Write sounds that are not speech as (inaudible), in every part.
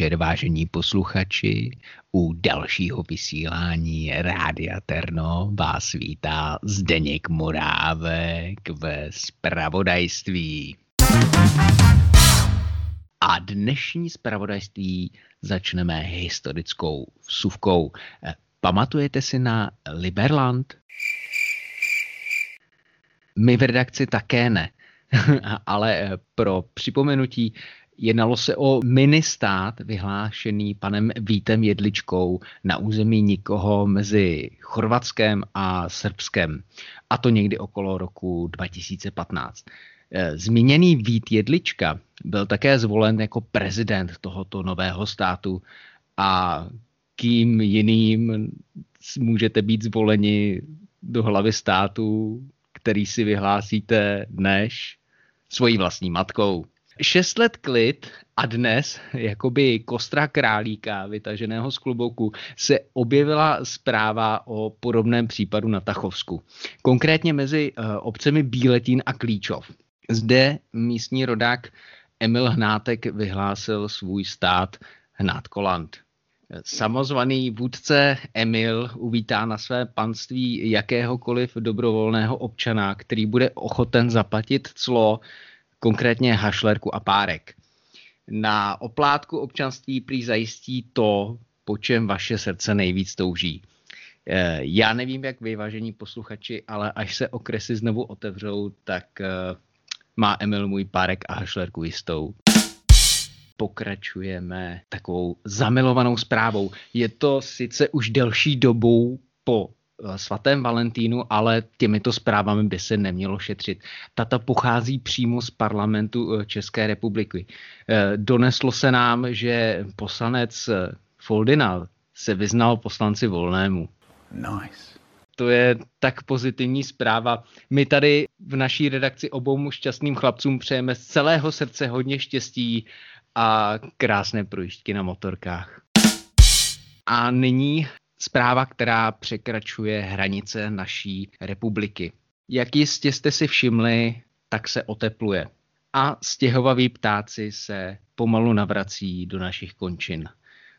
večer, vážení posluchači. U dalšího vysílání Rádia Terno vás vítá Zdeněk Morávek ve spravodajství. A dnešní spravodajství začneme historickou vsuvkou. Pamatujete si na Liberland? My v redakci také ne. (laughs) Ale pro připomenutí Jednalo se o ministát vyhlášený panem Vítem Jedličkou na území nikoho mezi Chorvatskem a Srbskem. A to někdy okolo roku 2015. Eh, zmíněný Vít Jedlička byl také zvolen jako prezident tohoto nového státu a kým jiným můžete být zvoleni do hlavy státu, který si vyhlásíte, než svojí vlastní matkou. Šest let klid a dnes, jakoby kostra králíka vytaženého z klubouku, se objevila zpráva o podobném případu na Tachovsku. Konkrétně mezi uh, obcemi Bíletín a Klíčov. Zde místní rodák Emil Hnátek vyhlásil svůj stát Hnátkoland. Samozvaný vůdce Emil uvítá na své panství jakéhokoliv dobrovolného občana, který bude ochoten zaplatit clo konkrétně hašlerku a párek. Na oplátku občanství prý zajistí to, po čem vaše srdce nejvíc touží. Eh, já nevím, jak vy, vážení posluchači, ale až se okresy znovu otevřou, tak eh, má Emil můj párek a hašlerku jistou. Pokračujeme takovou zamilovanou zprávou. Je to sice už delší dobou po svatém Valentínu, ale těmito zprávami by se nemělo šetřit. Tata pochází přímo z parlamentu eh, České republiky. Eh, doneslo se nám, že poslanec Foldinal se vyznal poslanci Volnému. Nice. To je tak pozitivní zpráva. My tady v naší redakci obou šťastným chlapcům přejeme z celého srdce hodně štěstí a krásné projížďky na motorkách. A nyní zpráva, která překračuje hranice naší republiky. Jak jistě jste si všimli, tak se otepluje. A stěhovaví ptáci se pomalu navrací do našich končin.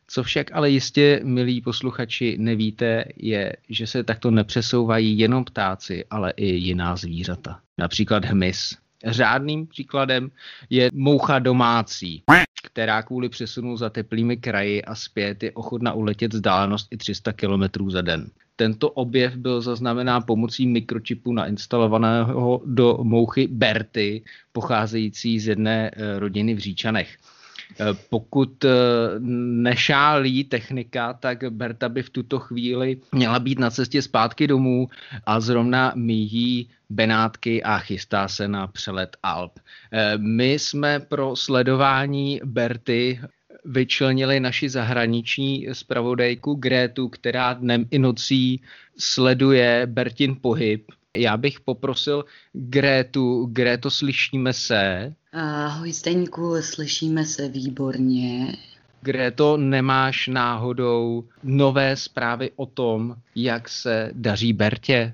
Co však ale jistě, milí posluchači, nevíte, je, že se takto nepřesouvají jenom ptáci, ale i jiná zvířata. Například hmyz. Řádným příkladem je moucha domácí která kvůli přesunu za teplými kraji a zpět je ochotna uletět vzdálenost i 300 km za den. Tento objev byl zaznamenán pomocí mikročipu nainstalovaného do mouchy Berty, pocházející z jedné eh, rodiny v Říčanech. Eh, pokud eh, nešálí technika, tak Berta by v tuto chvíli měla být na cestě zpátky domů a zrovna míjí Benátky a chystá se na přelet Alp. Eh, my jsme pro sledování Berty vyčlenili naši zahraniční zpravodajku Grétu, která dnem i nocí sleduje Bertin pohyb. Já bych poprosil Grétu, Gréto, slyšíme se? Ahoj Zdeňku, slyšíme se výborně. Gréto, nemáš náhodou nové zprávy o tom, jak se daří Bertě?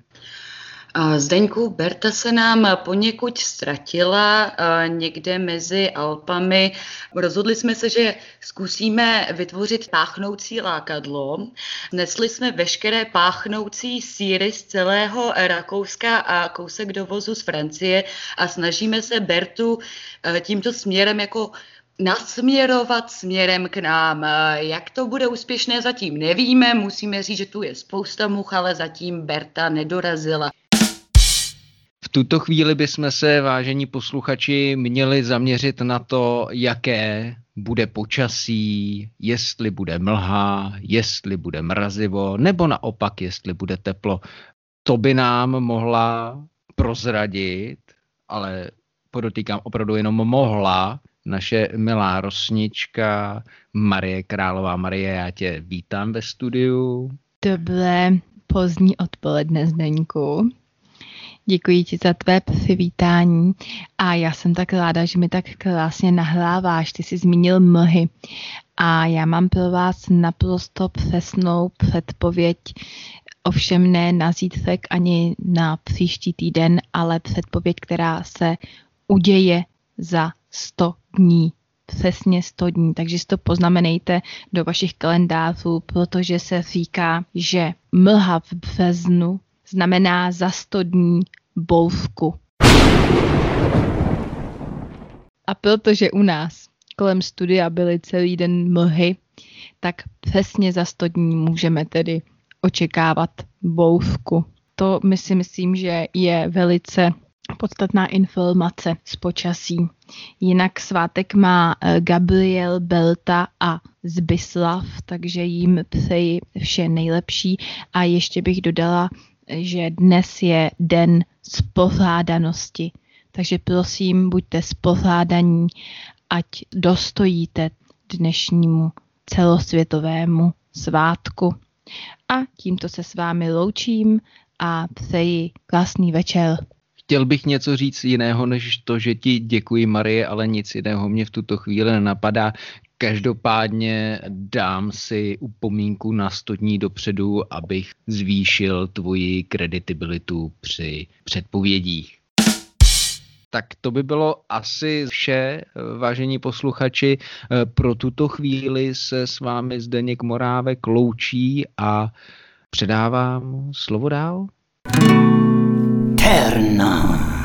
Zdeňku, Berta se nám poněkud ztratila někde mezi Alpami. Rozhodli jsme se, že zkusíme vytvořit páchnoucí lákadlo. Nesli jsme veškeré páchnoucí síry z celého Rakouska a kousek dovozu z Francie a snažíme se Bertu tímto směrem jako nasměrovat směrem k nám. Jak to bude úspěšné, zatím nevíme. Musíme říct, že tu je spousta much, ale zatím Berta nedorazila. Tuto chvíli bychom se, vážení posluchači, měli zaměřit na to, jaké bude počasí, jestli bude mlha, jestli bude mrazivo, nebo naopak, jestli bude teplo. To by nám mohla prozradit, ale podotýkám opravdu jenom mohla, naše milá rosnička Marie Králová. Marie, já tě vítám ve studiu. Dobré pozdní odpoledne, Zdeňku. Děkuji ti za tvé přivítání a já jsem tak ráda, že mi tak krásně nahráváš. Ty jsi zmínil mlhy a já mám pro vás naprosto přesnou předpověď, ovšem ne na zítřek ani na příští týden, ale předpověď, která se uděje za 100 dní. přesně 100 dní, takže si to poznamenejte do vašich kalendářů, protože se říká, že mlha v březnu znamená za 100 dní bouřku. A protože u nás kolem studia byly celý den mlhy, tak přesně za 100 dní můžeme tedy očekávat bouřku. To my si myslím, že je velice podstatná informace z počasí. Jinak svátek má eh, Gabriel Belta a Zbislav, takže jim přeji vše nejlepší. A ještě bych dodala, že dnes je den spořádanosti. Takže prosím, buďte spořádaní, ať dostojíte dnešnímu celosvětovému svátku. A tímto se s vámi loučím a přeji krásný večer. Chtěl bych něco říct jiného, než to, že ti děkuji Marie, ale nic jiného mě v tuto chvíli nenapadá. Každopádně dám si upomínku na 100 dní dopředu, abych zvýšil tvoji kreditibilitu při předpovědích. Tak to by bylo asi vše, vážení posluchači. Pro tuto chvíli se s vámi Zdeněk Morávek loučí a předávám slovo dál. Terna.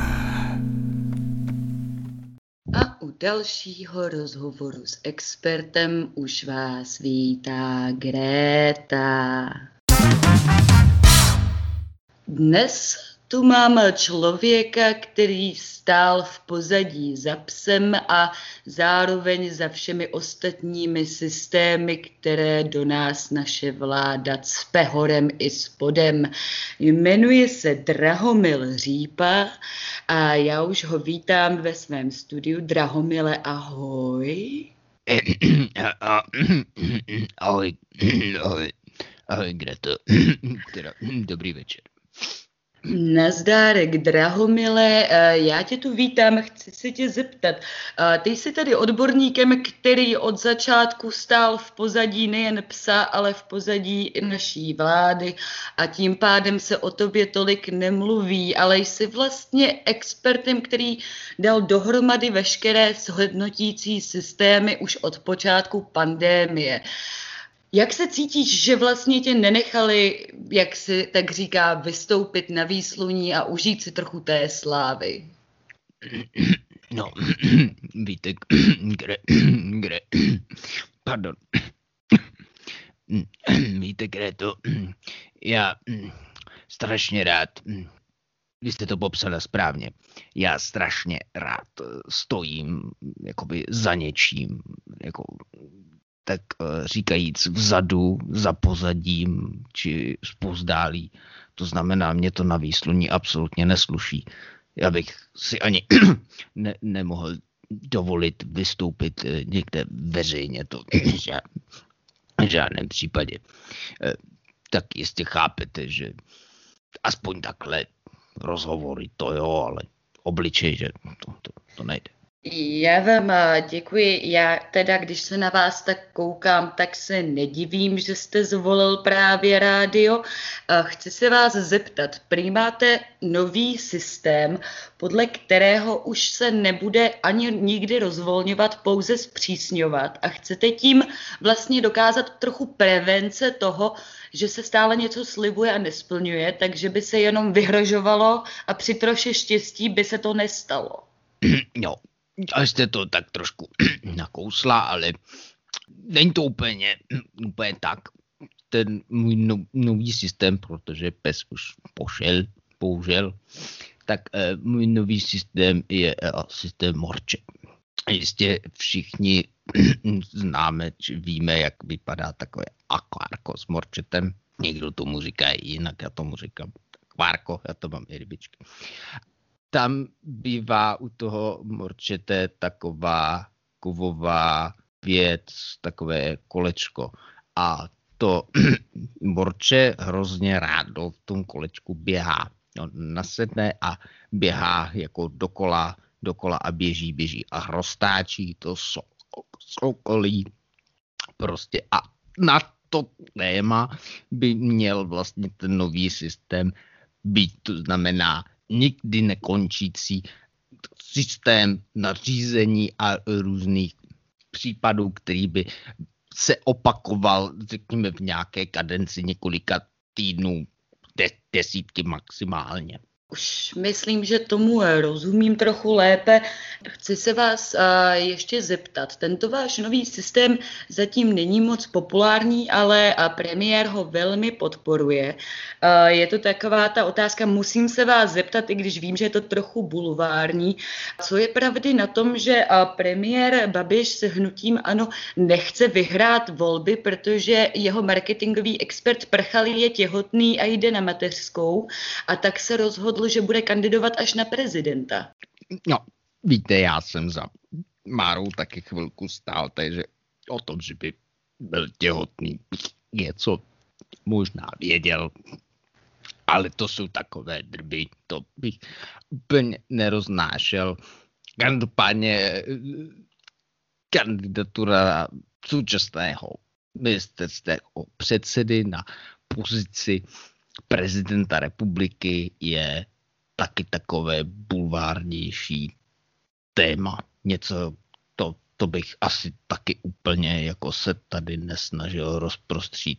Dalšího rozhovoru s expertem už vás vítá Greta. Dnes tu mám člověka, který stál v pozadí za psem a zároveň za všemi ostatními systémy, které do nás naše vláda cpe horem i spodem. Jmenuje se Drahomil Řípa a já už ho vítám ve svém studiu. Drahomile, ahoj. (coughs) (coughs) (coughs) Ahoj, ahoj, ahoj, Greto. Dobrý večer. Nazdárek, Drahomile, eh, já tě tu vítám, chci se tě zeptat. Eh, ty jsi tady odborníkem, který od začátku stál v pozadí nejen psa, ale v pozadí i naší vlády a tím pádem se o tobě tolik nemluví, ale jsi vlastně expertem, který dal dohromady veškeré shodnotící systémy už od počátku pandémie. Jak se cítíš, že vlastně tě nenechali, jak si tak říká, vystoupit na výsluní a užít si trochu té slávy? No, (clears throat) víte, (clears throat) kde, kde, (clears throat) pardon, víte, kde to, já strašně rád, vy jste to popsala správně, já strašně rád stojím jakoby za něčím, jako tak eh, říkajíc vzadu, za pozadím či spozdálí. To znamená, mě to na výsluní absolutně nesluší. Já bych si ani (clears throat) ne, nemohl dovolit vystoupit eh, někde veřejně, to (clears throat) v žádném případě. Eh, tak jistě chápete, že aspoň takhle rozhovory to jo, ale obličej, že to, to, to nejde. Já vám eh, děkuji. Já teda, když se na vás tak koukám, tak se nedivím, že jste zvolil právě rádio. Eh, chci se vás zeptat, prý máte nový systém, podle kterého už se nebude ani nikdy rozvolňovat, pouze zpřísňovat a chcete tím vlastně dokázat trochu prevence toho, že se stále něco slibuje a nesplňuje, takže by se jenom vyhrožovalo a při troše štěstí by se to nestalo. No, a jste to tak trošku (clears throat) nakousla, ale není to úplně, úplně tak. Ten můj no, nový systém, protože pes už pošel, bohužel, tak eh, můj nový systém je eh, systém morče. Jistě všichni (clears throat) známe, či víme, jak vypadá takové akvárko s morčetem. Někdo tomu říká jinak, já tomu říkám akvárko, já to mám i rybičky tam bývá u toho morčete taková kovová věc, takové kolečko. A to (clears throat) morče hrozně rádo v tom kolečku běhá. On nasedne a běhá jako dokola, dokola a běží, běží a roztáčí to sokolí. Prostě a na to téma by měl vlastně ten nový systém být, to znamená nikdy nekončící systém nařízení a různých případu, který by se opakoval, řekněme, v nějaké kadenci několika týdnů, de, desítky maximálně. Už myslím, že tomu rozumím trochu lépe. Chci se vás ještě zeptat. Tento váš nový systém zatím není moc populární, ale premiér ho velmi podporuje. Je to taková ta otázka, musím se vás zeptat, i když vím, že je to trochu bulvární. Co je pravdy na tom, že premiér Babiš se hnutím ano nechce vyhrát volby, protože jeho marketingový expert Prchal je těhotný a jde na mateřskou a tak se rozhodl rozhodl, že bude kandidovat až na prezidenta. No, víte, já jsem za Márou taky chvilku stál, takže o tom, že by byl těhotný, něco možná věděl, ale to jsou takové drby, to bych úplně neroznášel. Každopádně kandidatura současného ministerského předsedy na pozici prezidenta republiky je taky takové bulvárnější téma. Něco, to, to bych asi taky úplně jako se tady nesnažil rozprostřít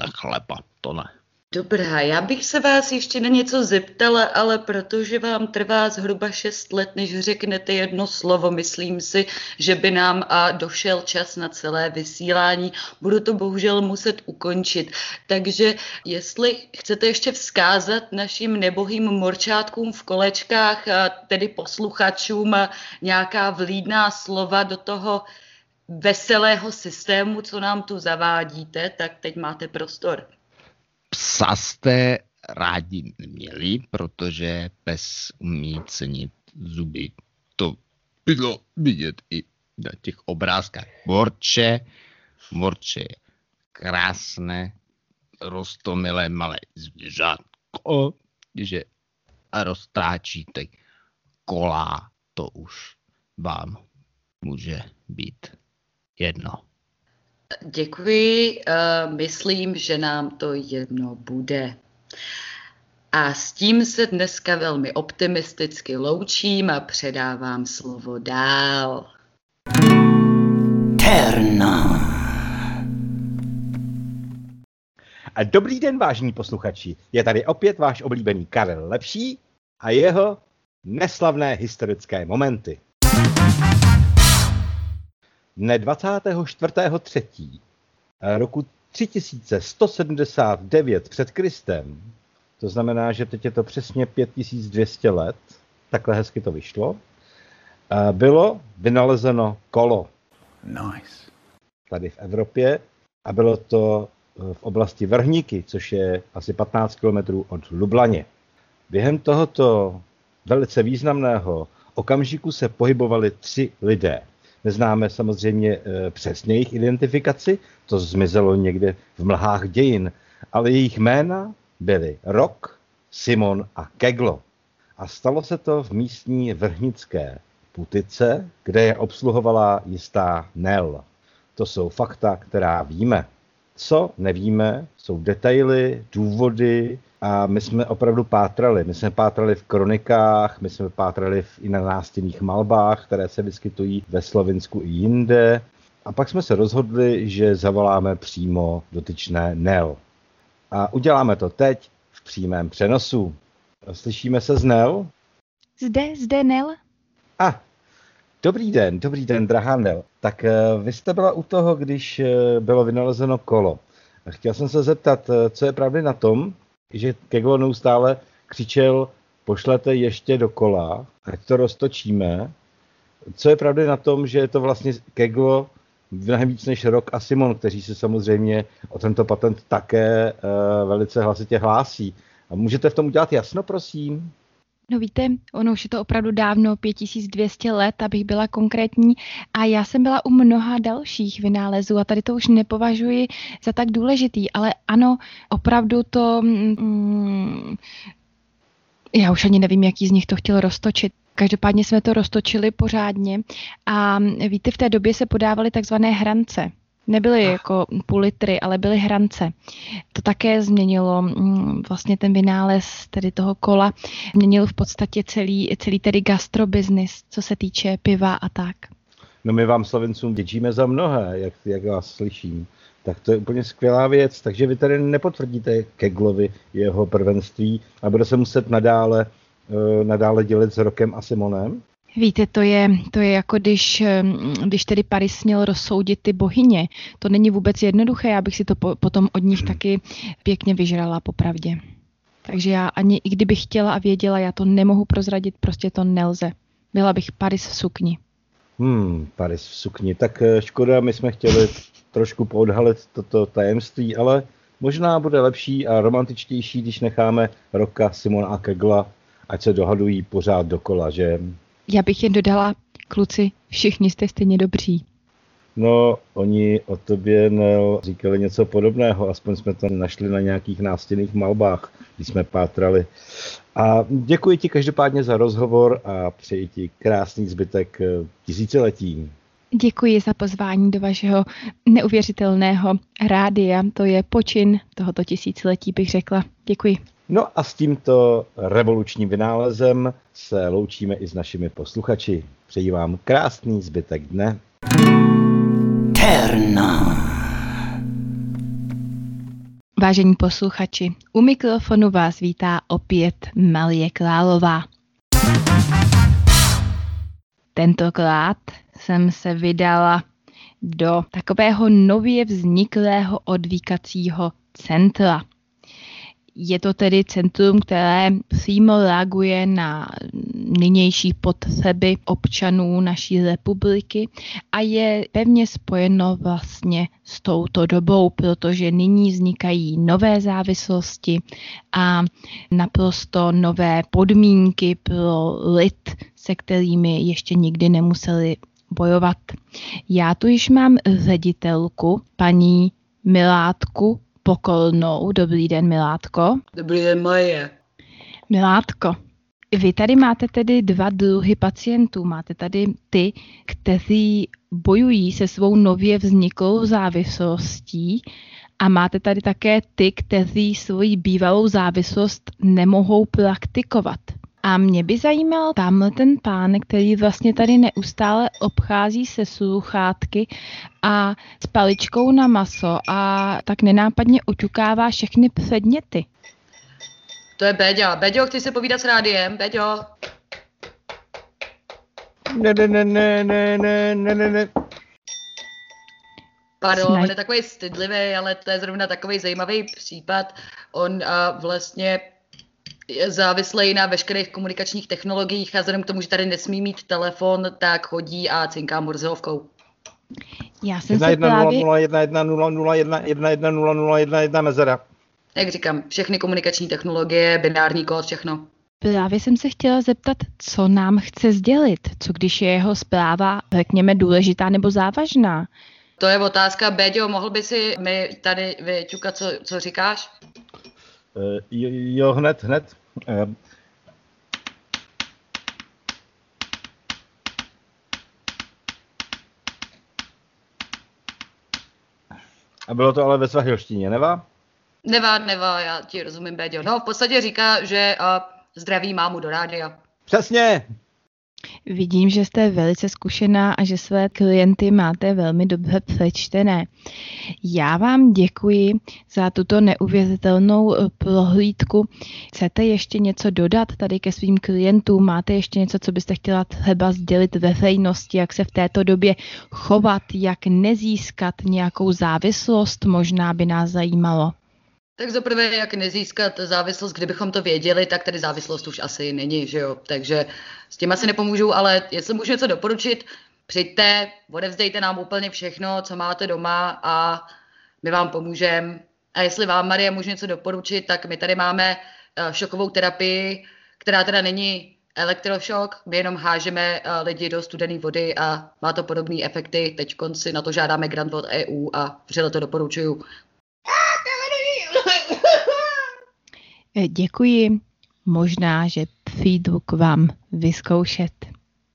na chleba, to ne. Dobrá, já bych se vás ještě na něco zeptala, ale protože vám trvá zhruba 6 let, než řeknete jedno slovo, myslím si, že by nám a došel čas na celé vysílání. Budu to bohužel muset ukončit. Takže jestli chcete ještě vzkázat našim nebohým morčátkům v kolečkách, tedy posluchačům, nějaká vlídná slova do toho veselého systému, co nám tu zavádíte, tak teď máte prostor psa jste rádi neměli, protože pes umí cenit zuby. To bylo vidět i na těch obrázkách. Morče, morče je krásné, rostomilé malé zvířátko, že a roztáčíte kolá, to už vám může být jedno. Děkuji, uh, myslím, že nám to jedno bude. A s tím se dneska velmi optimisticky loučím a předávám slovo dál. Terna. A dobrý den, vážní posluchači. Je tady opět váš oblíbený Karel Lepší a jeho neslavné historické momenty. Dne 24.3. roku 3179 před Kristem, to znamená, že teď je to přesně 5200 let, takhle hezky to vyšlo, bylo vynalezeno kolo. Nice. Tady v Evropě a bylo to v oblasti Vrhníky, což je asi 15 km od Lublaně. Během tohoto velice významného okamžiku se pohybovali tři lidé. Neznáme samozřejmě eh, přesně jejich identifikaci, to zmizelo někde v mlhách dějin, ale jejich jména byly Rok, Simon a Keglo. A stalo se to v místní vrhnické putice, kde je obsluhovala jistá Nel. To jsou fakta, která víme. Co nevíme, jsou detaily, důvody a my jsme opravdu pátrali. My jsme pátrali v kronikách, my jsme pátrali v, i na nástěnných malbách, které se vyskytují ve Slovensku i jinde. A pak jsme se rozhodli, že zavoláme přímo dotyčné Nel. A uděláme to teď v přímém přenosu. Slyšíme se z Nel? Zde, zde Nel. A, ah, dobrý den, dobrý den, drahá Nel. Tak uh, vy jste byla u toho, když uh, bylo vynalezeno kolo. Chtěl jsem se zeptat, uh, co je pravdy na tom, že Keglo neustále křičel, pošlete ještě dokola, ať to roztočíme. Co je pravdy na tom, že je to vlastně Keglo mnohem víc než Rok a Simon, kteří se samozřejmě o tento patent také uh, velice hlasitě hlásí. A můžete v tom udělat jasno, prosím? No víte, ono už je to opravdu dávno, 5200 let, abych byla konkrétní. A já jsem byla u mnoha dalších vynálezů a tady to už nepovažuji za tak důležitý, ale ano, opravdu to... Mm, já už ani nevím, jaký z nich to chtěl roztočit. Každopádně jsme to roztočili pořádně a víte, v té době se podávaly takzvané hrance. Nebyly jako půl litry, ale byly hrance. To také změnilo mm, vlastně ten vynález tedy toho kola. Změnil v podstatě celý, celý tedy gastrobiznis, co se týče piva a tak. No my vám Slovencům děčíme za mnohé, jak, jak vás slyším. Tak to je úplně skvělá věc. Takže vy tady nepotvrdíte Keglovi jeho prvenství a bude se muset nadále, uh, nadále dělit s Rokem a Simonem? Víte, to je, to je jako když, když tedy Paris měl rozsoudit ty bohyně. To není vůbec jednoduché, já bych si to po, potom od nich taky pěkně vyžrala, popravdě. Takže já ani i kdybych chtěla a věděla, já to nemohu prozradit, prostě to nelze. Byla bych Paris v sukni. Hmm, Paris v sukni. Tak eh, škoda, my jsme chtěli trošku poodhalit toto tajemství, ale možná bude lepší a romantičtější, když necháme Roka, Simona a Kegla, ať se dohadují pořád dokola, že? Já bych jen dodala, kluci, všichni jste stejně dobří. No, oni o tobě Nel, říkali něco podobného, aspoň jsme to našli na nějakých nástěnných malbách, když jsme pátrali. A děkuji ti každopádně za rozhovor a přeji ti krásný zbytek eh, tisíciletí. Děkuji za pozvání do vašeho neuvěřitelného rádia. To je počin tohoto tisíciletí, bych řekla. Děkuji. No a s tímto revolučním vynálezem se loučíme i s našimi posluchači. Přeji vám krásný zbytek dne. Terno. Vážení posluchači, u mikrofonu vás vítá opět Malie Králová. Tentokrát jsem se vydala do takového nově vzniklého odvíkacího centra. Je to tedy centrum, které přímo reaguje na nynější potřeby občanů naší republiky a je pevně spojeno vlastně s touto dobou, protože nyní vznikají nové závislosti a naprosto nové podmínky pro lid, se kterými ještě nikdy nemuseli bojovat. Já tu již mám ředitelku, paní Milátku Pokolnou. Dobrý den, Milátko. Dobrý den, Maje. Milátko, vy tady máte tedy dva druhy pacientů. Máte tady ty, kteří bojují se svou nově vzniklou závislostí a máte tady také ty, kteří svoji bývalou závislost nemohou praktikovat. A mě by zajímal tamhle ten pán, který vlastně tady neustále obchází se sluchátky a s paličkou na maso a tak nenápadně oťukává všechny předměty. To je Beďo. Beďo, chci se povídat s rádiem. Beďo. Ne, ne, ne, ne, ne, ne, ne, ne, ne. Pardon, Snaž... on je takový stydlivý, ale to je zrovna takový zajímavý případ. On uh, vlastně je závislý na veškerých komunikačních technologiích a vzhledem k tomu, že tady nesmí mít telefon, tak chodí a cinká morzeovkou. Já jsem 1, se 1, právě... 0, 1, 1, 0, 0, 1, 1, 1, 0, 0, 1, 1, mezera. Jak říkám, všechny komunikační technologie, binární kód, všechno. Právě jsem se chtěla zeptat, co nám chce sdělit, co když je jeho zpráva, řekněme, důležitá nebo závažná. To je otázka, Beďo, mohl by si mi tady vyťukat, co, co říkáš? Uh, jo, hned, hned. Uh, A bylo to ale ve svahilštině, nevá? Nevá, nevá, já ti rozumím, Beďo. No, v podstatě říká, že uh, zdraví mámu do rádia. Přesně, Vidím, že jste velice zkušená a že své klienty máte velmi dobře přečtené. Já vám děkuji za tuto neuvěřitelnou eh, prohlídku. Chcete ještě něco dodat tady ke svým klientům? Máte ještě něco, co byste chtěla třeba sdělit veřejnosti, jak se v této době chovat, jak nezískat nějakou závislost? Možná by nás zajímalo. Tak zaprvé, jak nezískat závislost, kdybychom to věděli, tak tady závislost už asi není, že jo. Takže s tím asi nepomůžu, ale jestli můžu něco doporučit, přijďte, odevzdejte nám úplně všechno, co máte doma a my vám pomůžeme. A jestli vám, Marie, můžu něco doporučit, tak my tady máme eh, šokovou terapii, která teda není elektrošok, my jenom hážeme eh, lidi do studené vody a má to podobné efekty. Teď si na to žádáme grant od EU a vřele to doporučuju. Děkuji. Možná, že přijdu k vám vyzkoušet.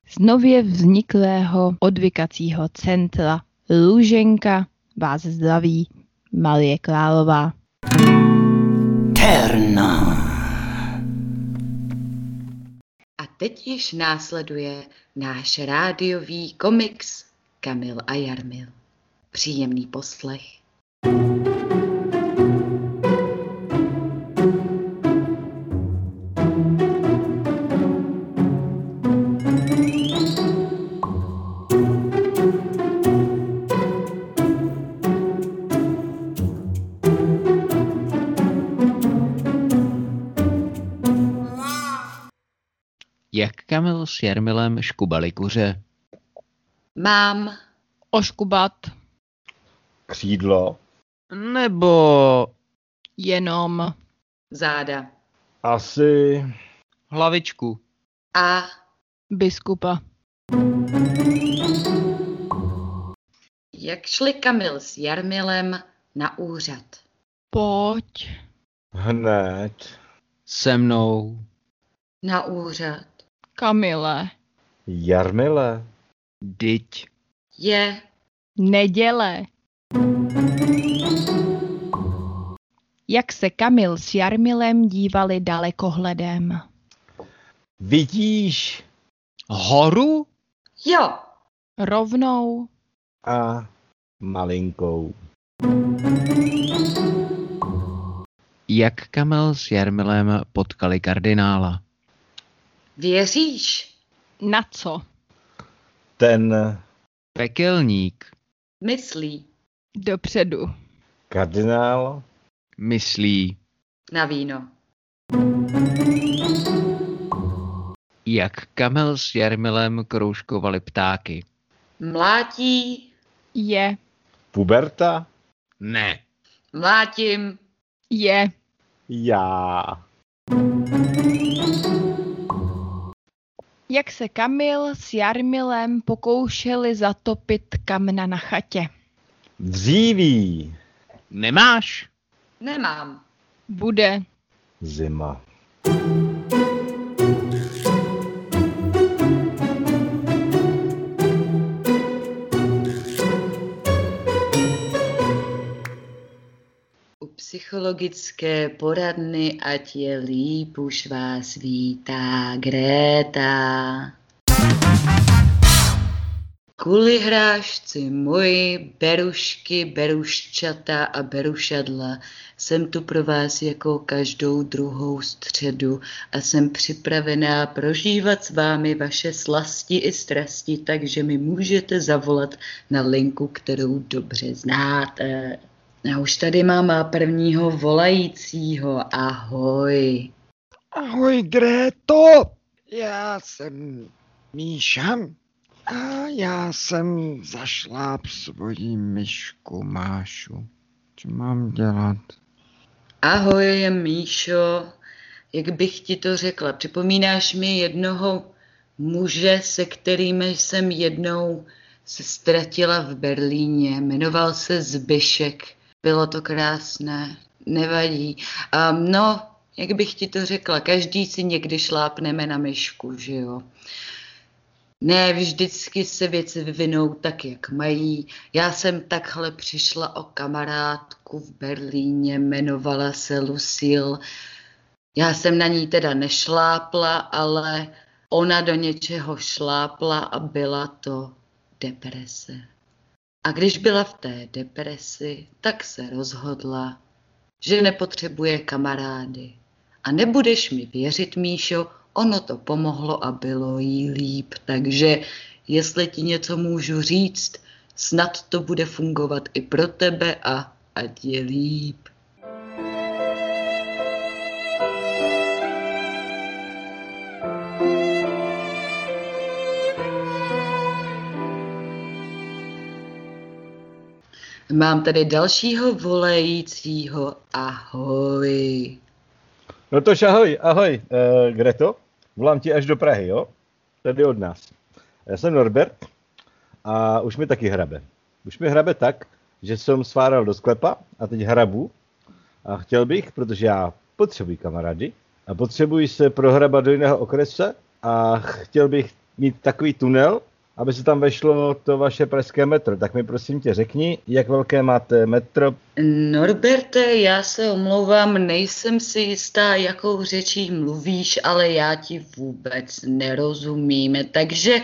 Z nově vzniklého odvykacího centra Růženka vás zdraví Marie Králová. Terno. A teď již následuje náš rádiový komiks Kamil a Jarmil. Příjemný poslech. Jak Kamil s Jarmilem škubali kuře? Mám Oškubat Křídlo. Nebo jenom záda Asi hlavičku? a biskupa. jak šli Kamil s Jarmilem na úřad. Pojď. hned. Se mnou. Na úřad Kamile. Jarmile. Dyť. je Neděle. Jak se Kamil s Jarmilem dívali dalekohledem. Vidíš? Horu? jo, Rovnou A malinkou. Jak Kamil s Jarmilem potkali kardinála? Věříš? na co? Ten Pekelník. Myslí Dopředu. kardinál Myslí. na víno. Jak Kamil s Jarmilem kroužkovali ptáky? Mlátí, Je. puberta? Ne. mlátím, Je. Já. Jak se Kamil s Jarmilem pokoušeli zatopit kamna na chatě. Dříví. Nemáš? nemám. Bude. Zima. Psychologické poradny, ať je líp, už vás vítá Gréta. Kvůli hrášci moji, berušky, beruščata a berušadla, jsem tu pro vás jako každou druhou středu a jsem připravená prožívat s vámi vaše slasti i strasti, takže mi můžete zavolat na linku, kterou dobře znáte. A už tady mám prvního volajícího. Ahoj. Ahoj, Gréto! Já jsem Míša a já jsem zašláp svoji myšku Mášu. Co mám dělat? Ahoj, Míšo. Jak bych ti to řekla? Připomínáš mi jednoho muže, se kterým jsem jednou se ztratila v Berlíně. Jmenoval se Zbyšek. Bylo to krásné. Nevadí. Um, no, jak bych ti to řekla, každý si někdy šlápneme na myšku, že jo? Ne, vždycky se věci vyvinou tak, jak mají. Já jsem takhle přišla o kamarádku v Berlíně, jmenovala se Lucille. Já jsem na ní teda nešlápla, ale ona do něčeho šlápla a byla to deprese. A když byla v té depresi, tak se rozhodla, že nepotřebuje kamarády. A nebudeš mi věřit, Míšo, ono to pomohlo a bylo jí líp. Takže jestli ti něco můžu říct, snad to bude fungovat i pro tebe a ať je líp. Mám tady dalšího volajícího. Ahoj. No tož ahoj, ahoj, uh, Greto. Volám ti až do Prahy, jo? Tady od nás. Já jsem Norbert a už mi taky hrabe. Už mi hrabe tak, že jsem sváral do sklepa a teď hrabu. A chtěl bych, protože já potřebuji kamarády a potřebuji se prohrabat do jiného okrese a chtěl bych mít takový tunel, aby se tam vešlo to vaše pražské metro. Tak mi prosím tě řekni, jak velké máte metro. Norberte, já se omlouvám, nejsem si jistá, jakou řečí mluvíš, ale já ti vůbec nerozumím. Takže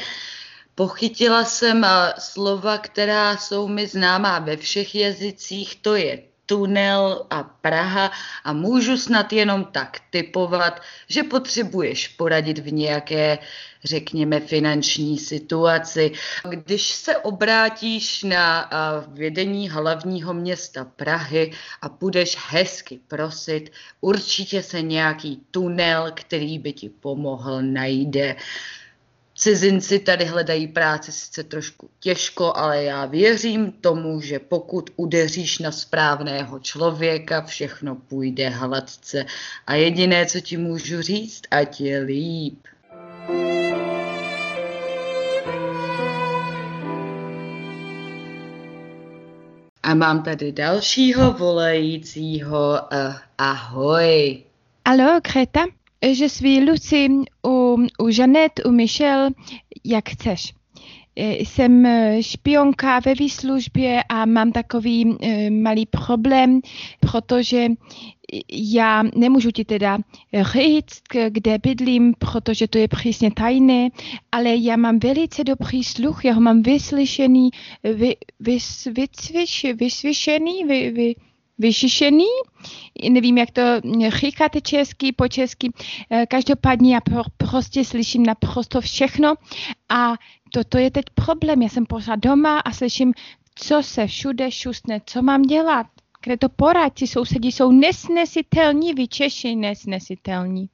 Pochytila jsem slova, která jsou mi známá ve všech jazycích, to je tunel a Praha a můžu snad jenom tak typovat, že potřebuješ poradit v nějaké, řekněme, finanční situaci. Když se obrátíš na vedení hlavního města Prahy a půjdeš hezky prosit, určitě se nějaký tunel, který by ti pomohl, najde. Cizinci tady hledají práci sice trošku těžko, ale já věřím tomu, že pokud udeříš na správného člověka, všechno půjde hladce. A jediné, co ti můžu říct, ať je líp. A mám tady dalšího volajícího. Uh, ahoj. Alo, Greta? je suis Lucie ou, ou Jeannette ou Michel, jak chceš. Jsem špionka ve výslužbě a mám takový malý problém, protože já nemůžu ti teda říct, kde bydlím, protože to je přesně tajné, ale já mám velice dobrý sluch, já ho mám vyslyšený, vy, vys, vysvyš, vyslyšený, vy, vy, vyšišený, nevím, jak to říkáte česky, po česky, eh, každopádně já prostě slyším naprosto všechno. A to, to je teď problém, já jsem pořád doma a slyším, co se všude šustne, co mám dělat, kde to poradí, ti sousedí jsou nesnesitelní, vy Češi nesnesitelní.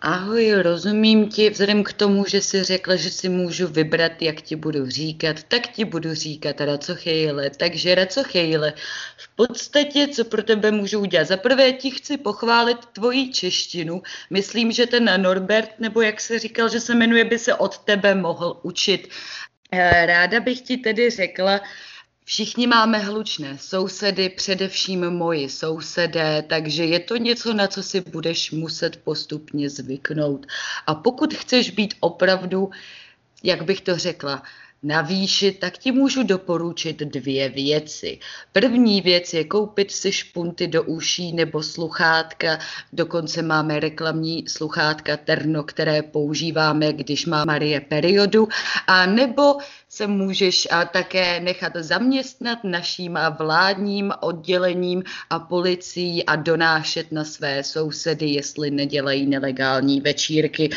Ahoj, rozumím ti, vzhledem k tomu, že jsi řekla, že si můžu vybrat, jak ti budu říkat, tak ti budu říkat Racochejle. Takže Racochejle, v podstatě, co pro tebe můžu udělat? Za prvé ti chci pochválit tvoji češtinu. Myslím, že ten Norbert, nebo jak se říkal, že se jmenuje, by se od tebe mohl učit. Eh, ráda bych ti tedy řekla, Všichni máme hlučné sousedy, především moji sousedé, takže je to něco, na co si budeš muset postupně zvyknout. A pokud chceš být opravdu, jak bych to řekla, navýšit, tak ti můžu doporučit dvě věci. První věc je koupit si špunty do uší nebo sluchátka, dokonce máme reklamní sluchátka Terno, které používáme, když má Marie periodu, a nebo se můžeš a také nechat zaměstnat naším vládním oddělením a policií a donášet na své sousedy, jestli nedělají nelegální večírky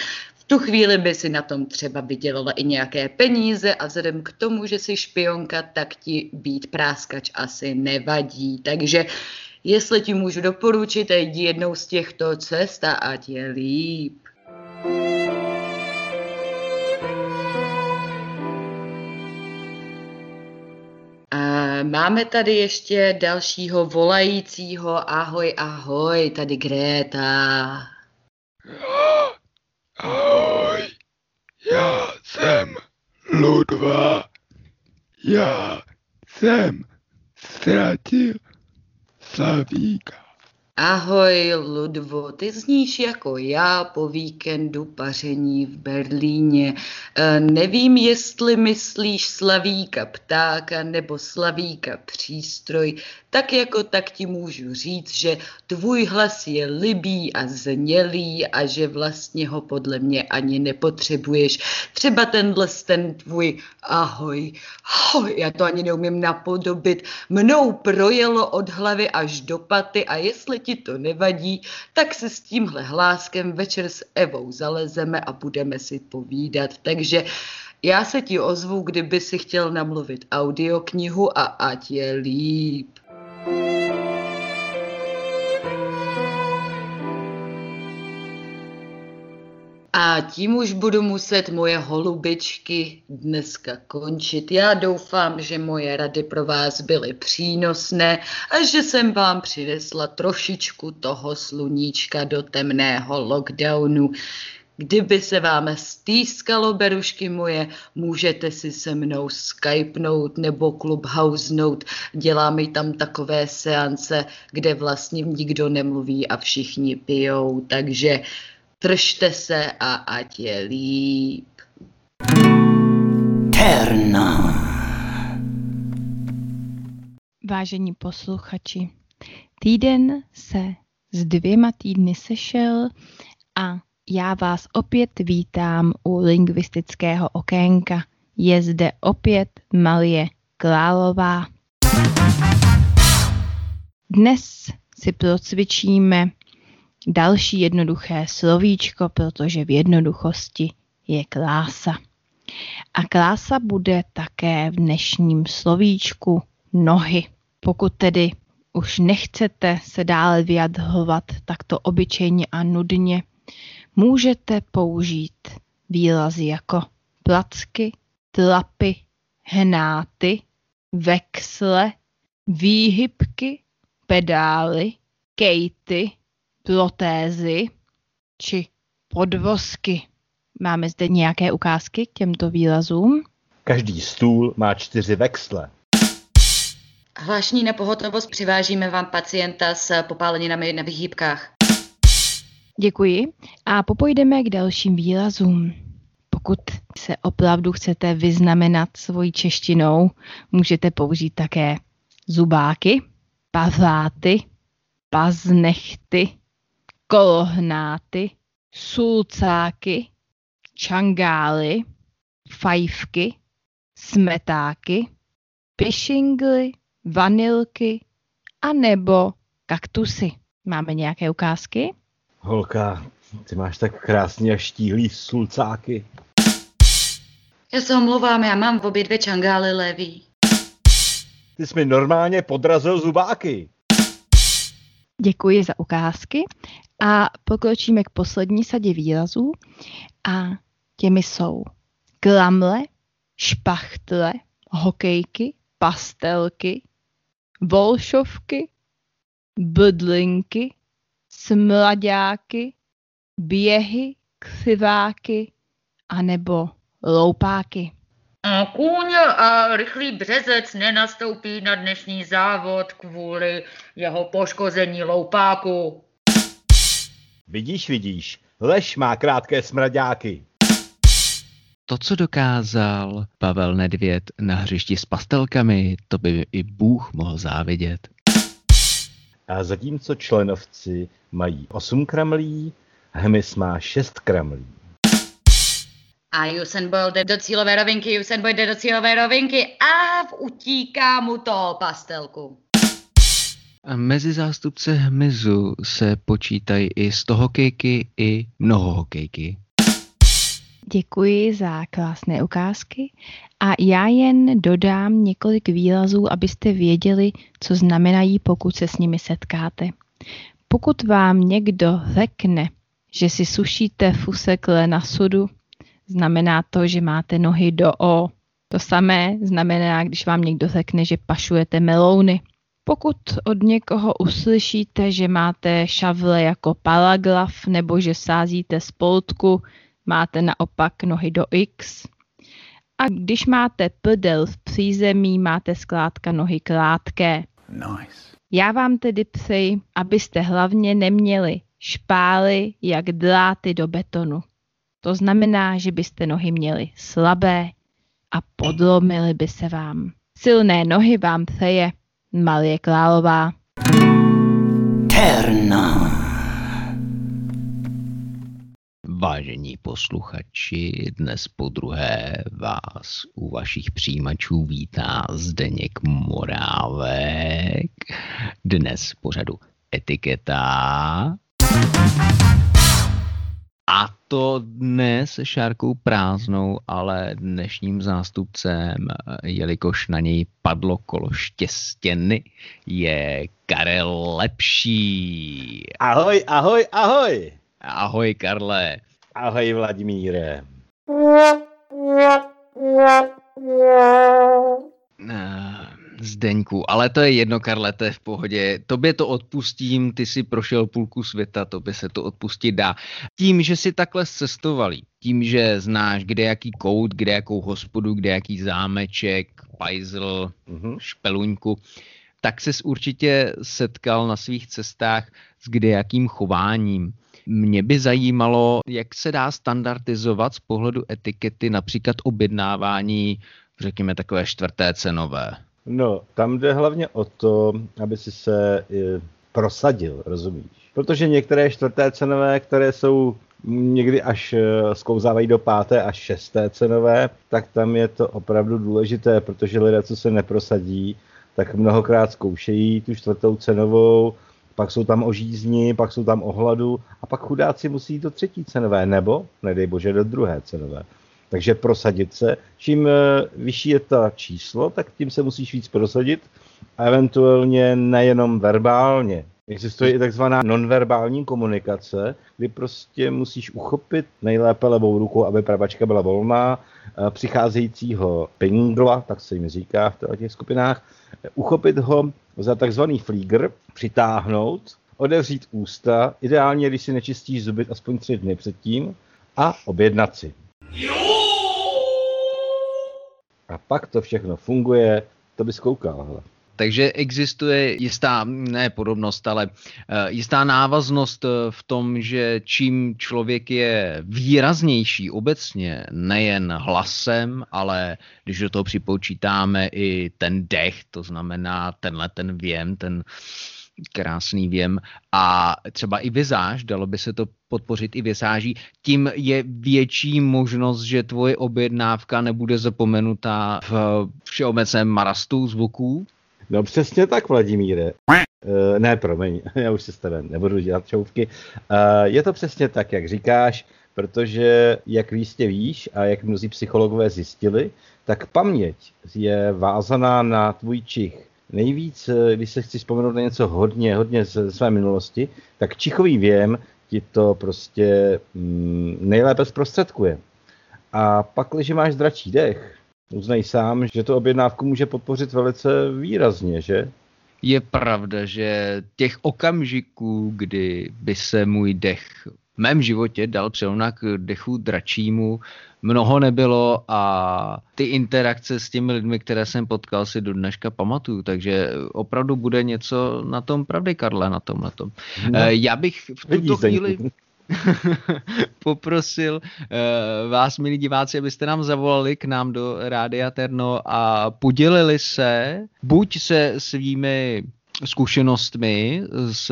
tu chvíli by si na tom třeba vydělala i nějaké peníze a vzhledem k tomu, že jsi špionka, tak ti být práskač asi nevadí. Takže jestli ti můžu doporučit, jdi jednou z těchto cest a ať je líp. Máme tady ještě dalšího volajícího. Ahoj, ahoj, tady Greta. (gasps) já jsem Ludva. Já jsem ztratil Slavíka. Ahoj, Ludvo, ty zníš jako já po víkendu paření v Berlíně. E, nevím, jestli myslíš Slavíka ptáka nebo Slavíka přístroj, tak jako tak ti můžu říct, že tvůj hlas je libý a znělý a že vlastně ho podle mě ani nepotřebuješ. Třeba tenhle ten tvůj ahoj, ahoj, já to ani neumím napodobit, mnou projelo od hlavy až do paty a jestli ti to nevadí, tak se s tímhle hláskem večer s Evou zalezeme a budeme si povídat. Takže já se ti ozvu, kdyby si chtěl namluvit audioknihu a ať je líp. A tím už budu muset moje holubičky dneska končit. Já doufám, že moje rady pro vás byly přínosné a že jsem vám přinesla trošičku toho sluníčka do temného lockdownu. Kdyby se vám stýskalo, berušky moje, můžete si se mnou skypnout nebo clubhousenout. Děláme tam takové seance, kde vlastně nikdo nemluví a všichni pijou, takže držte se a ať je líp. Terna. Vážení posluchači, týden se s dvěma týdny sešel a já vás opět vítám u lingvistického okénka. je zde opět Malie Králová. Dnes si procvičíme další jednoduché slovíčko, protože v jednoduchosti je krása. A krása bude také v dnešním slovíčku nohy. Pokud tedy už nechcete se dále vyjadřovat takto obyčejně a nudně, můžete použít výrazy jako placky, tlapy, hnáty, vexle, výhybky, pedály, kejty, protézy či podvozky. Máme zde nějaké ukázky k těmto výrazům? Každý stůl má čtyři vexle. Hlášení na pohotovost přivážíme vám pacienta s popáleninami na vyhýbkách. Děkuji a popojdeme k dalším výrazům. Pokud se opravdu chcete vyznamenat svojí češtinou, můžete použít také zubáky, pavláty, paznechty, kolohnáty, sulcáky, čangály, fajfky, smetáky, pišingly, vanilky a nebo kaktusy. Máme nějaké ukázky? Holka, ty máš tak krásně a štíhlý sulcáky. Já se omlouvám, já mám v obě dvě čangály levý. Ty jsi mi normálně podrazil zubáky. Děkuji za ukázky a pokročíme k poslední sadě výrazů a těmi jsou klamle, špachtle, hokejky, pastelky, volšovky, bydlinky, smlaďáky, běhy, křiváky anebo loupáky. A kůň a rychlý březec nenastoupí na dnešní závod kvůli jeho poškození loupáku. Vidíš, vidíš, lež má krátké smraďáky. To, co dokázal Pavel Nedvěd na hřišti s pastelkami, to by i Bůh mohl závidět. A zatímco členovci mají 8 kramlí, Hmyz má 6 kramlí. A Usain Bolt jde do cílové rovinky, Usain Bolt jde do cílové rovinky a utíká mu to pastelku. Mezi zástupce hmyzu se počítají i stohokejky, i mnohohokejky. Děkuji za krásné ukázky a já jen dodám několik výrazů, abyste věděli, co znamenají, pokud se s nimi setkáte. Pokud vám někdo řekne, že si sušíte fusekle na sudu, znamená to, že máte nohy do O. To samé znamená, když vám někdo řekne, že pašujete melouny. Pokud od někoho uslyšíte, že máte šavle jako paragraf nebo že sázíte spoltku, máte naopak nohy do X. A když máte prdel v přízemí, máte zkrátka nohy krátké. Nice. Já vám tedy přeji, abyste hlavně neměli špály jak dráty do betonu. To znamená, že byste nohy měli slabé a podlomily by se vám. Silné nohy vám přeje Malie Králová. Terna. Vážení posluchači, dnes po druhé vás u vašich přijímačů vítá Zdeněk Morávek. Dnes pořadu etiketa. A to dnes šárkou prázdnou, ale dnešním zástupcem, jelikož na něj padlo kolo štěstěny, je Karel Lepší. Ahoj, ahoj, ahoj. Ahoj, Karle. Ahoj, Vladimíre. Zdeňku, ale to je jedno, Karle, to je v pohodě. Tobě to odpustím, ty si prošel půlku světa, tobě se to odpustit dá. Tím, že si takhle cestovalý, tím, že znáš, kde jaký kout, kde jakou hospodu, kde jaký zámeček, pajzl, mm-hmm. špeluňku, tak ses určitě setkal na svých cestách s kde jakým chováním. Mě by zajímalo, jak se dá standardizovat z pohledu etikety například objednávání, řekněme, takové čtvrté cenové. No, tam jde hlavně o to, aby si se e, prosadil, rozumíš? Protože některé čtvrté cenové, které jsou někdy až sklouzávají do páté až šesté cenové, tak tam je to opravdu důležité, protože lidé, co se neprosadí, tak mnohokrát zkoušejí tu čtvrtou cenovou, pak jsou tam o žízni, pak jsou tam o hladu a pak chudáci musí do třetí cenové, nebo, nedej bože, do druhé cenové. Takže prosadit se. Čím eh, vyšší je ta číslo, tak tím se musíš víc prosadit a eventuálně nejenom verbálně. Existuje i takzvaná nonverbální komunikace, kdy prostě musíš uchopit nejlépe levou rukou, aby pravačka byla volná, eh, přicházejícího pingla, tak se jim říká v těch skupinách, uchopit ho za takzvaný flígr, přitáhnout, otevřít ústa, ideálně, když si nečistíš zuby aspoň tři dny předtím, a objednat si. A pak to všechno funguje, to bys koukal. Hele. Takže existuje jistá, ne podobnost, ale eh, jistá návaznost eh, v tom, že čím člověk je výraznější obecně, nejen hlasem, ale když do toho připočítáme i ten dech, to znamená tenhle ten věm, ten krásný věm a třeba i vizáž, dalo by se to podpořit i vizáží, tím je větší možnost, že tvoje objednávka nebude zapomenutá v všeobecném marastu zvuků, No přesně tak, Vladimíre. Uh, ne, promiň, (laughs) já už si s tebe nebudu dělat čouvky. Uh, je to přesně tak, jak říkáš, protože, jak jistě víš a jak mnozí psychologové zjistili, tak paměť je vázaná na tvůj čich. Nejvíc, eh, když se chci vzpomenout na něco hodně, hodně ze své minulosti, tak čichový věm ti to prostě mm, nejlépe zprostředkuje. A pak, když máš zdračí dech, uznej sám, že to objednávku může podpořit velice výrazně, že? Je pravda, že těch okamžiků, kdy by se můj dech mém životě dal přerovnat k dechu dračímu, mnoho nebylo a ty interakce s těmi lidmi, které jsem potkal, si do dneška pamatuju, takže opravdu bude něco na tom pravdy, Karle, na tom, na tom. No, eh, Já bych v tuto chvíli... (laughs) poprosil uh, vás, milí diváci, abyste nám zavolali k nám do Rádia Terno a podělili se buď se svými zkušenostmi z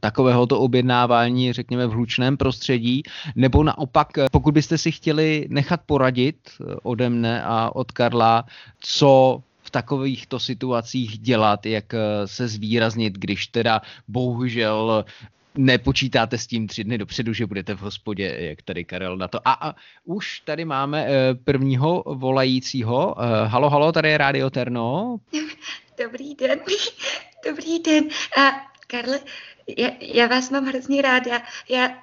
takovéhoto objednávání, řekněme, v hlučném prostředí, nebo naopak, pokud byste si chtěli nechat poradit ode mne a od Karla, co v takovýchto situacích dělat, jak se zvýraznit, když teda bohužel nepočítáte s tím tři dny dopředu, že budete v hospodě, jak tady Karel na to. A, a už tady máme eh, prvního volajícího. Eh, halo, halo, tady je Radio Terno. (laughs) Dobrý den, dobrý den. A Karle, já, já vás mám hrozně ráda. Já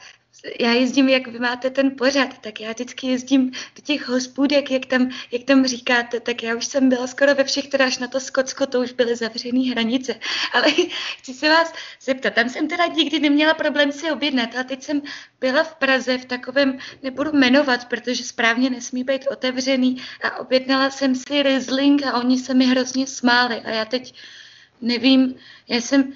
já jezdím, jak vy máte ten pořad, tak já vždycky jezdím do těch hospůdek, jak tam, jak tam říkáte, tak já už jsem byla skoro ve všech, teda až na to Skotsko, to už byly zavřené hranice. Ale (laughs) chci se vás zeptat, tam jsem teda nikdy neměla problém si objednat, a teď jsem byla v Praze v takovém, nebudu jmenovat, protože správně nesmí být otevřený a objednala jsem si Riesling a oni se mi hrozně smáli a já teď nevím, já jsem,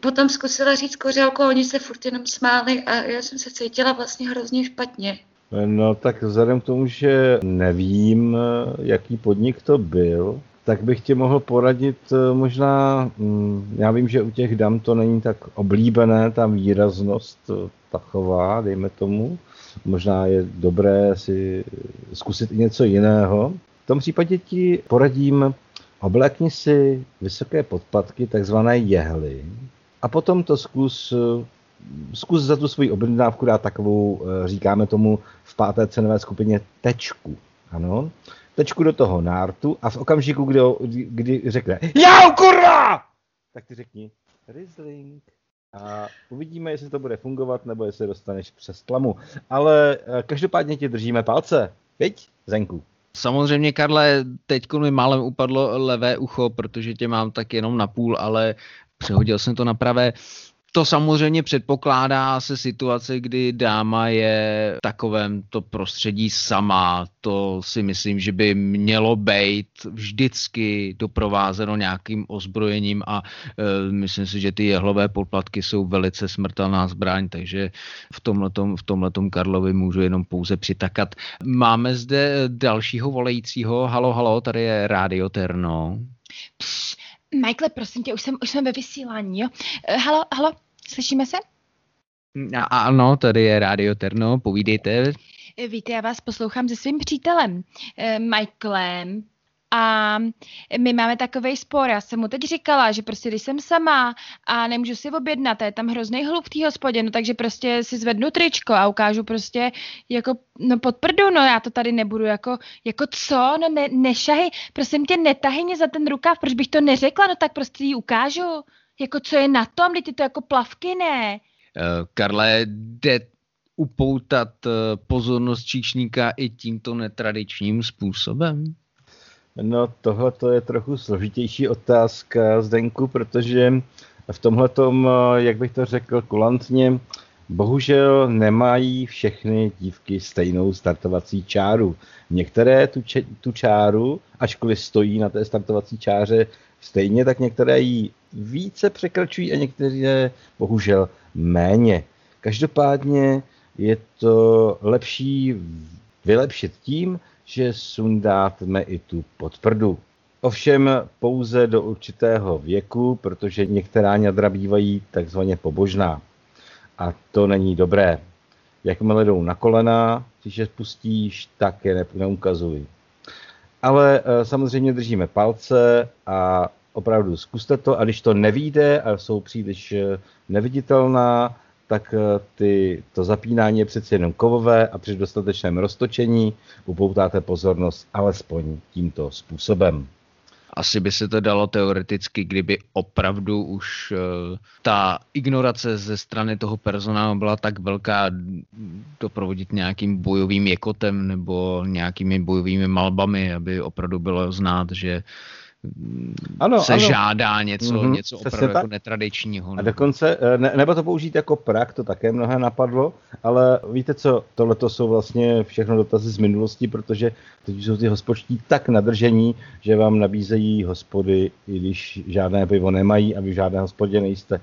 potom zkusila říct kořálku oni se furt jenom smáli a já jsem se cítila vlastně hrozně špatně. No tak vzhledem k tomu, že nevím, jaký podnik to byl, tak bych ti mohl poradit eh, možná, mm, já vím, že u těch dam to není tak oblíbené, ta výraznost eh, taková, dejme tomu. Možná je dobré si zkusit i něco jiného. V tom případě ti poradím Oblékni si vysoké podpatky, takzvané jehly, a potom to zkus, zkus za tu svoji objednávku dát takovou, eh, říkáme tomu v páté cenové skupině, tečku. Ano, tečku do toho nártu a v okamžiku, kdy, kdy řekne JAU kurva! Tak ty řekni Riesling. A uvidíme, jestli to bude fungovat, nebo jestli dostaneš přes tlamu. Ale eh, každopádně ti držíme palce. Viď, Zenku? Samozřejmě, Karle, teď mi málem upadlo levé ucho, protože tě mám tak jenom na půl, ale přehodil jsem to na pravé. To samozřejmě předpokládá se situace, kdy dáma je v takovém to prostředí sama. To si myslím, že by mělo být vždycky doprovázeno nějakým ozbrojením a e, myslím si, že ty jehlové podplatky jsou velice smrtelná zbraň, takže v tomhletom, v Karlovi můžu jenom pouze přitakat. Máme zde dalšího volajícího. Halo, halo, tady je Radio Terno. Michael, prosím tě, už jsem, už jsem ve vysílání, jo? Uh, halo, halo, slyšíme se? A, ano, tady je Radio Terno, povídejte. Víte, já vás poslouchám se svým přítelem, eh, Michaelem, a my máme takový spor. Já jsem mu teď říkala, že prostě když jsem sama a nemůžu si objednat, a je tam hrozný hluk v té hospodě, no takže prostě si zvednu tričko a ukážu prostě jako no pod prdu, no já to tady nebudu jako, jako co, no ne, nešahy, prosím tě, netahy mě za ten rukáv, proč bych to neřekla, no tak prostě ji ukážu. Jako co je na tom, je to jako plavky, ne? Uh, Karle, jde upoutat uh, pozornost číšníka i tímto netradičním způsobem? No tohle to je trochu složitější otázka, Zdenku, protože v tomhle tom, jak bych to řekl kulantně, bohužel nemají všechny dívky stejnou startovací čáru. Některé tu, če, tu čáru, ačkoliv stojí na té startovací čáře stejně, tak některé ji více překračují a některé bohužel méně. Každopádně je to lepší vylepšit tím, že sundáme i tu podprdu. Ovšem pouze do určitého věku, protože některá ňadra bývají takzvaně pobožná. A to není dobré. Jakmile jdou na kolena, když je spustíš, tak je neukazuj. Ale e, samozřejmě držíme palce a opravdu zkuste to a když to nevíde a jsou příliš e, neviditelná, tak eh, ty, to zapínání je přeci jenom kovové a při dostatečném roztočení upoutáte pozornost alespoň tímto způsobem. Asi by se to dalo teoreticky, kdyby opravdu už uh, ta ignorace ze strany toho personálu byla tak velká doprovodit nějakým bojovým jekotem nebo nějakými bojovými malbami, aby opravdu bylo znát, že ano, se ano. žádá něco, mm-hmm, něco opravdu jako netradičního. A dokonce, eh, ne, nebo to použít jako prak, to také mnohé napadlo, ale víte co, tohle jsou vlastně všechno dotazy z minulosti, protože teď jsou ty hospodští tak nadržení, že vám nabízejí hospody, i když žádné pivo nemají a vy v žádné hospodě nejste.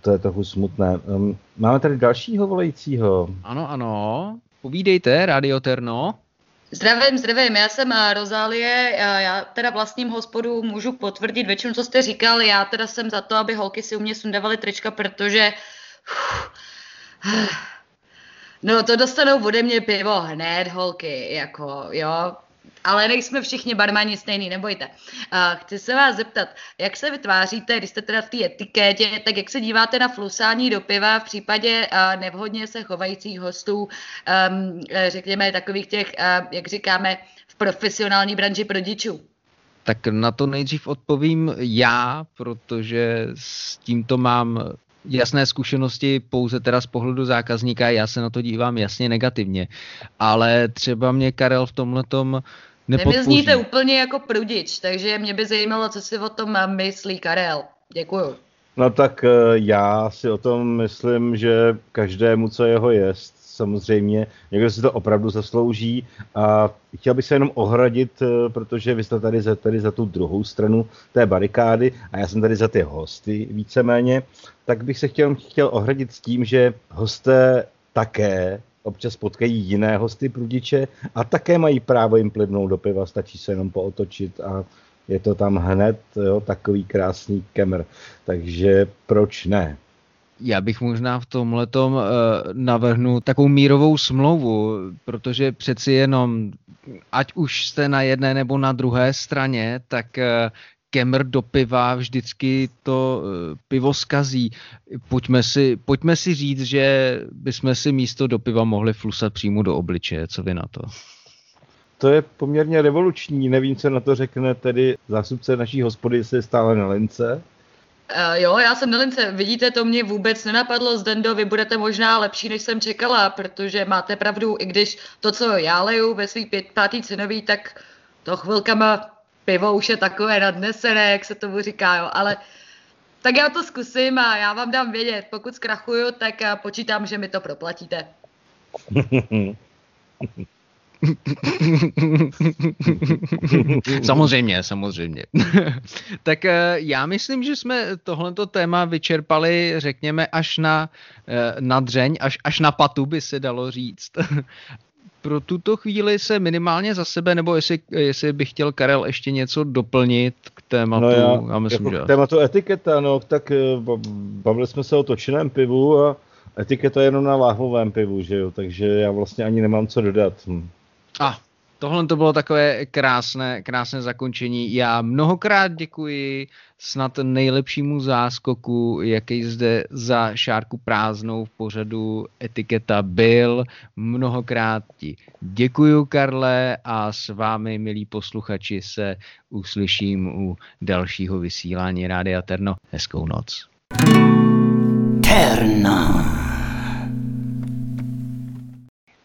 To je trochu smutné. Um, máme tady dalšího volajícího. Ano, ano. Povídejte, Radio Terno. Zdravím, zdravím, já jsem eh, Rozálie, já teda vlastním hospodu můžu potvrdit většinu, co jste říkal, já teda jsem za to, aby holky si u mě sundavaly trička, protože (sighs) no to dostanou ode mě pivo hned, holky, jako jo, ale nejsme všichni barmani stejný, nebojte. chci se vás zeptat, jak se vytváříte, když jste teda v té etikétě, tak jak se díváte na flusání do piva v případě nevhodně se chovajících hostů, um, řekněme takových těch, jak říkáme, v profesionální branži rodičů? Tak na to nejdřív odpovím já, protože s tímto mám jasné zkušenosti pouze teda z pohledu zákazníka, já se na to dívám jasně negativně. Ale třeba mě Karel v tomhletom nepodpoří. Nevizníte úplně jako prudič, takže mě by zajímalo, co si o tom myslí Karel. Děkuju. No tak eh, já si o tom myslím, že každému, co jeho jest, samozřejmě, někdo si to opravdu zaslouží a chtěl bych se jenom ohradit, eh, protože vy jste tady za, tady za tu druhou stranu té barikády a já jsem tady za ty hosty víceméně, tak bych se chtěl, chtěl ohradit s tím, že hosté také občas potkají jiné hosty prudiče a také mají právo jim plivnout do piva, stačí se jenom pootočit a je to tam hned jo, takový krásný kemr. Takže proč ne? Já bych možná v tomhle uh, navrhnul takovou mírovou smlouvu, protože přeci jenom, ať už jste na jedné nebo na druhé straně, tak uh, kemr do piva vždycky to uh, pivo skazí. Pojďme si, pojďme si říct, že bychom si místo do piva mohli flusat přímo do obličeje. Co vy na to? To je poměrně revoluční. Nevím, co na to řekne tedy zástupce naší hospody, jestli je stále na lince. Uh, jo, já jsem na lince. Vidíte, to mě vůbec nenapadlo. Zdendo, vy budete možná lepší, než jsem čekala, protože máte pravdu, i když to, co já leju ve svý pět, pátý cenový, tak to chvilkama pivo už je takové nadnesené, jak se tomu říká, jo. Ale tak já to zkusím a já vám dám vědět. Pokud zkrachuju, tak eh, počítám, že mi to proplatíte. (laughs) samozřejmě, samozřejmě. (laughs) tak eh, já myslím, že jsme tohleto téma vyčerpali, řekněme, až na, eh, na dřeň, až, až na patu by se dalo říct. (laughs) Pro tuto chvíli se minimálně za sebe, nebo jestli, jestli bych chtěl Karel ještě něco doplnit k tématu, no já, já myslím, jako že... K tématu etiketa, no, tak eh, bavili jsme se o točeném pivu a etiketa je jenom na láhvovém pivu, že jo, takže já vlastně ani nemám co dodat. Hm. A tohle to bylo takové krásné, krásné zakončení. Já mnohokrát děkuji snad nejlepšímu záskoku, jaký zde za šárku prázdnou v pořadu etiketa byl. Mnohokrát ti děkuju, Karle, a s vámi, milí posluchači, se uslyším u dalšího vysílání Rádia Terno. Hezkou noc. Terno.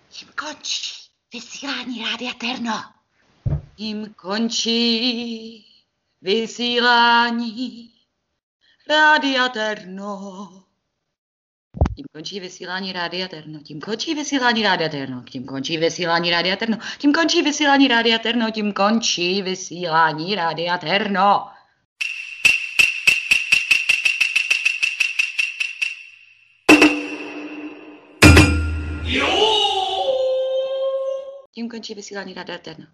Tím končí vysílání Rádia Terno. Tím končí vysílání Rádia Terno. Tím končí vysílání Rádia Terno. Tím končí vysílání Rádia Terno. Tím končí vysílání Rádia Terno. Tím končí vysílání Rádia Terno. Tím končí vysílání Rádia Terno. timp când începe siranirea de Atena.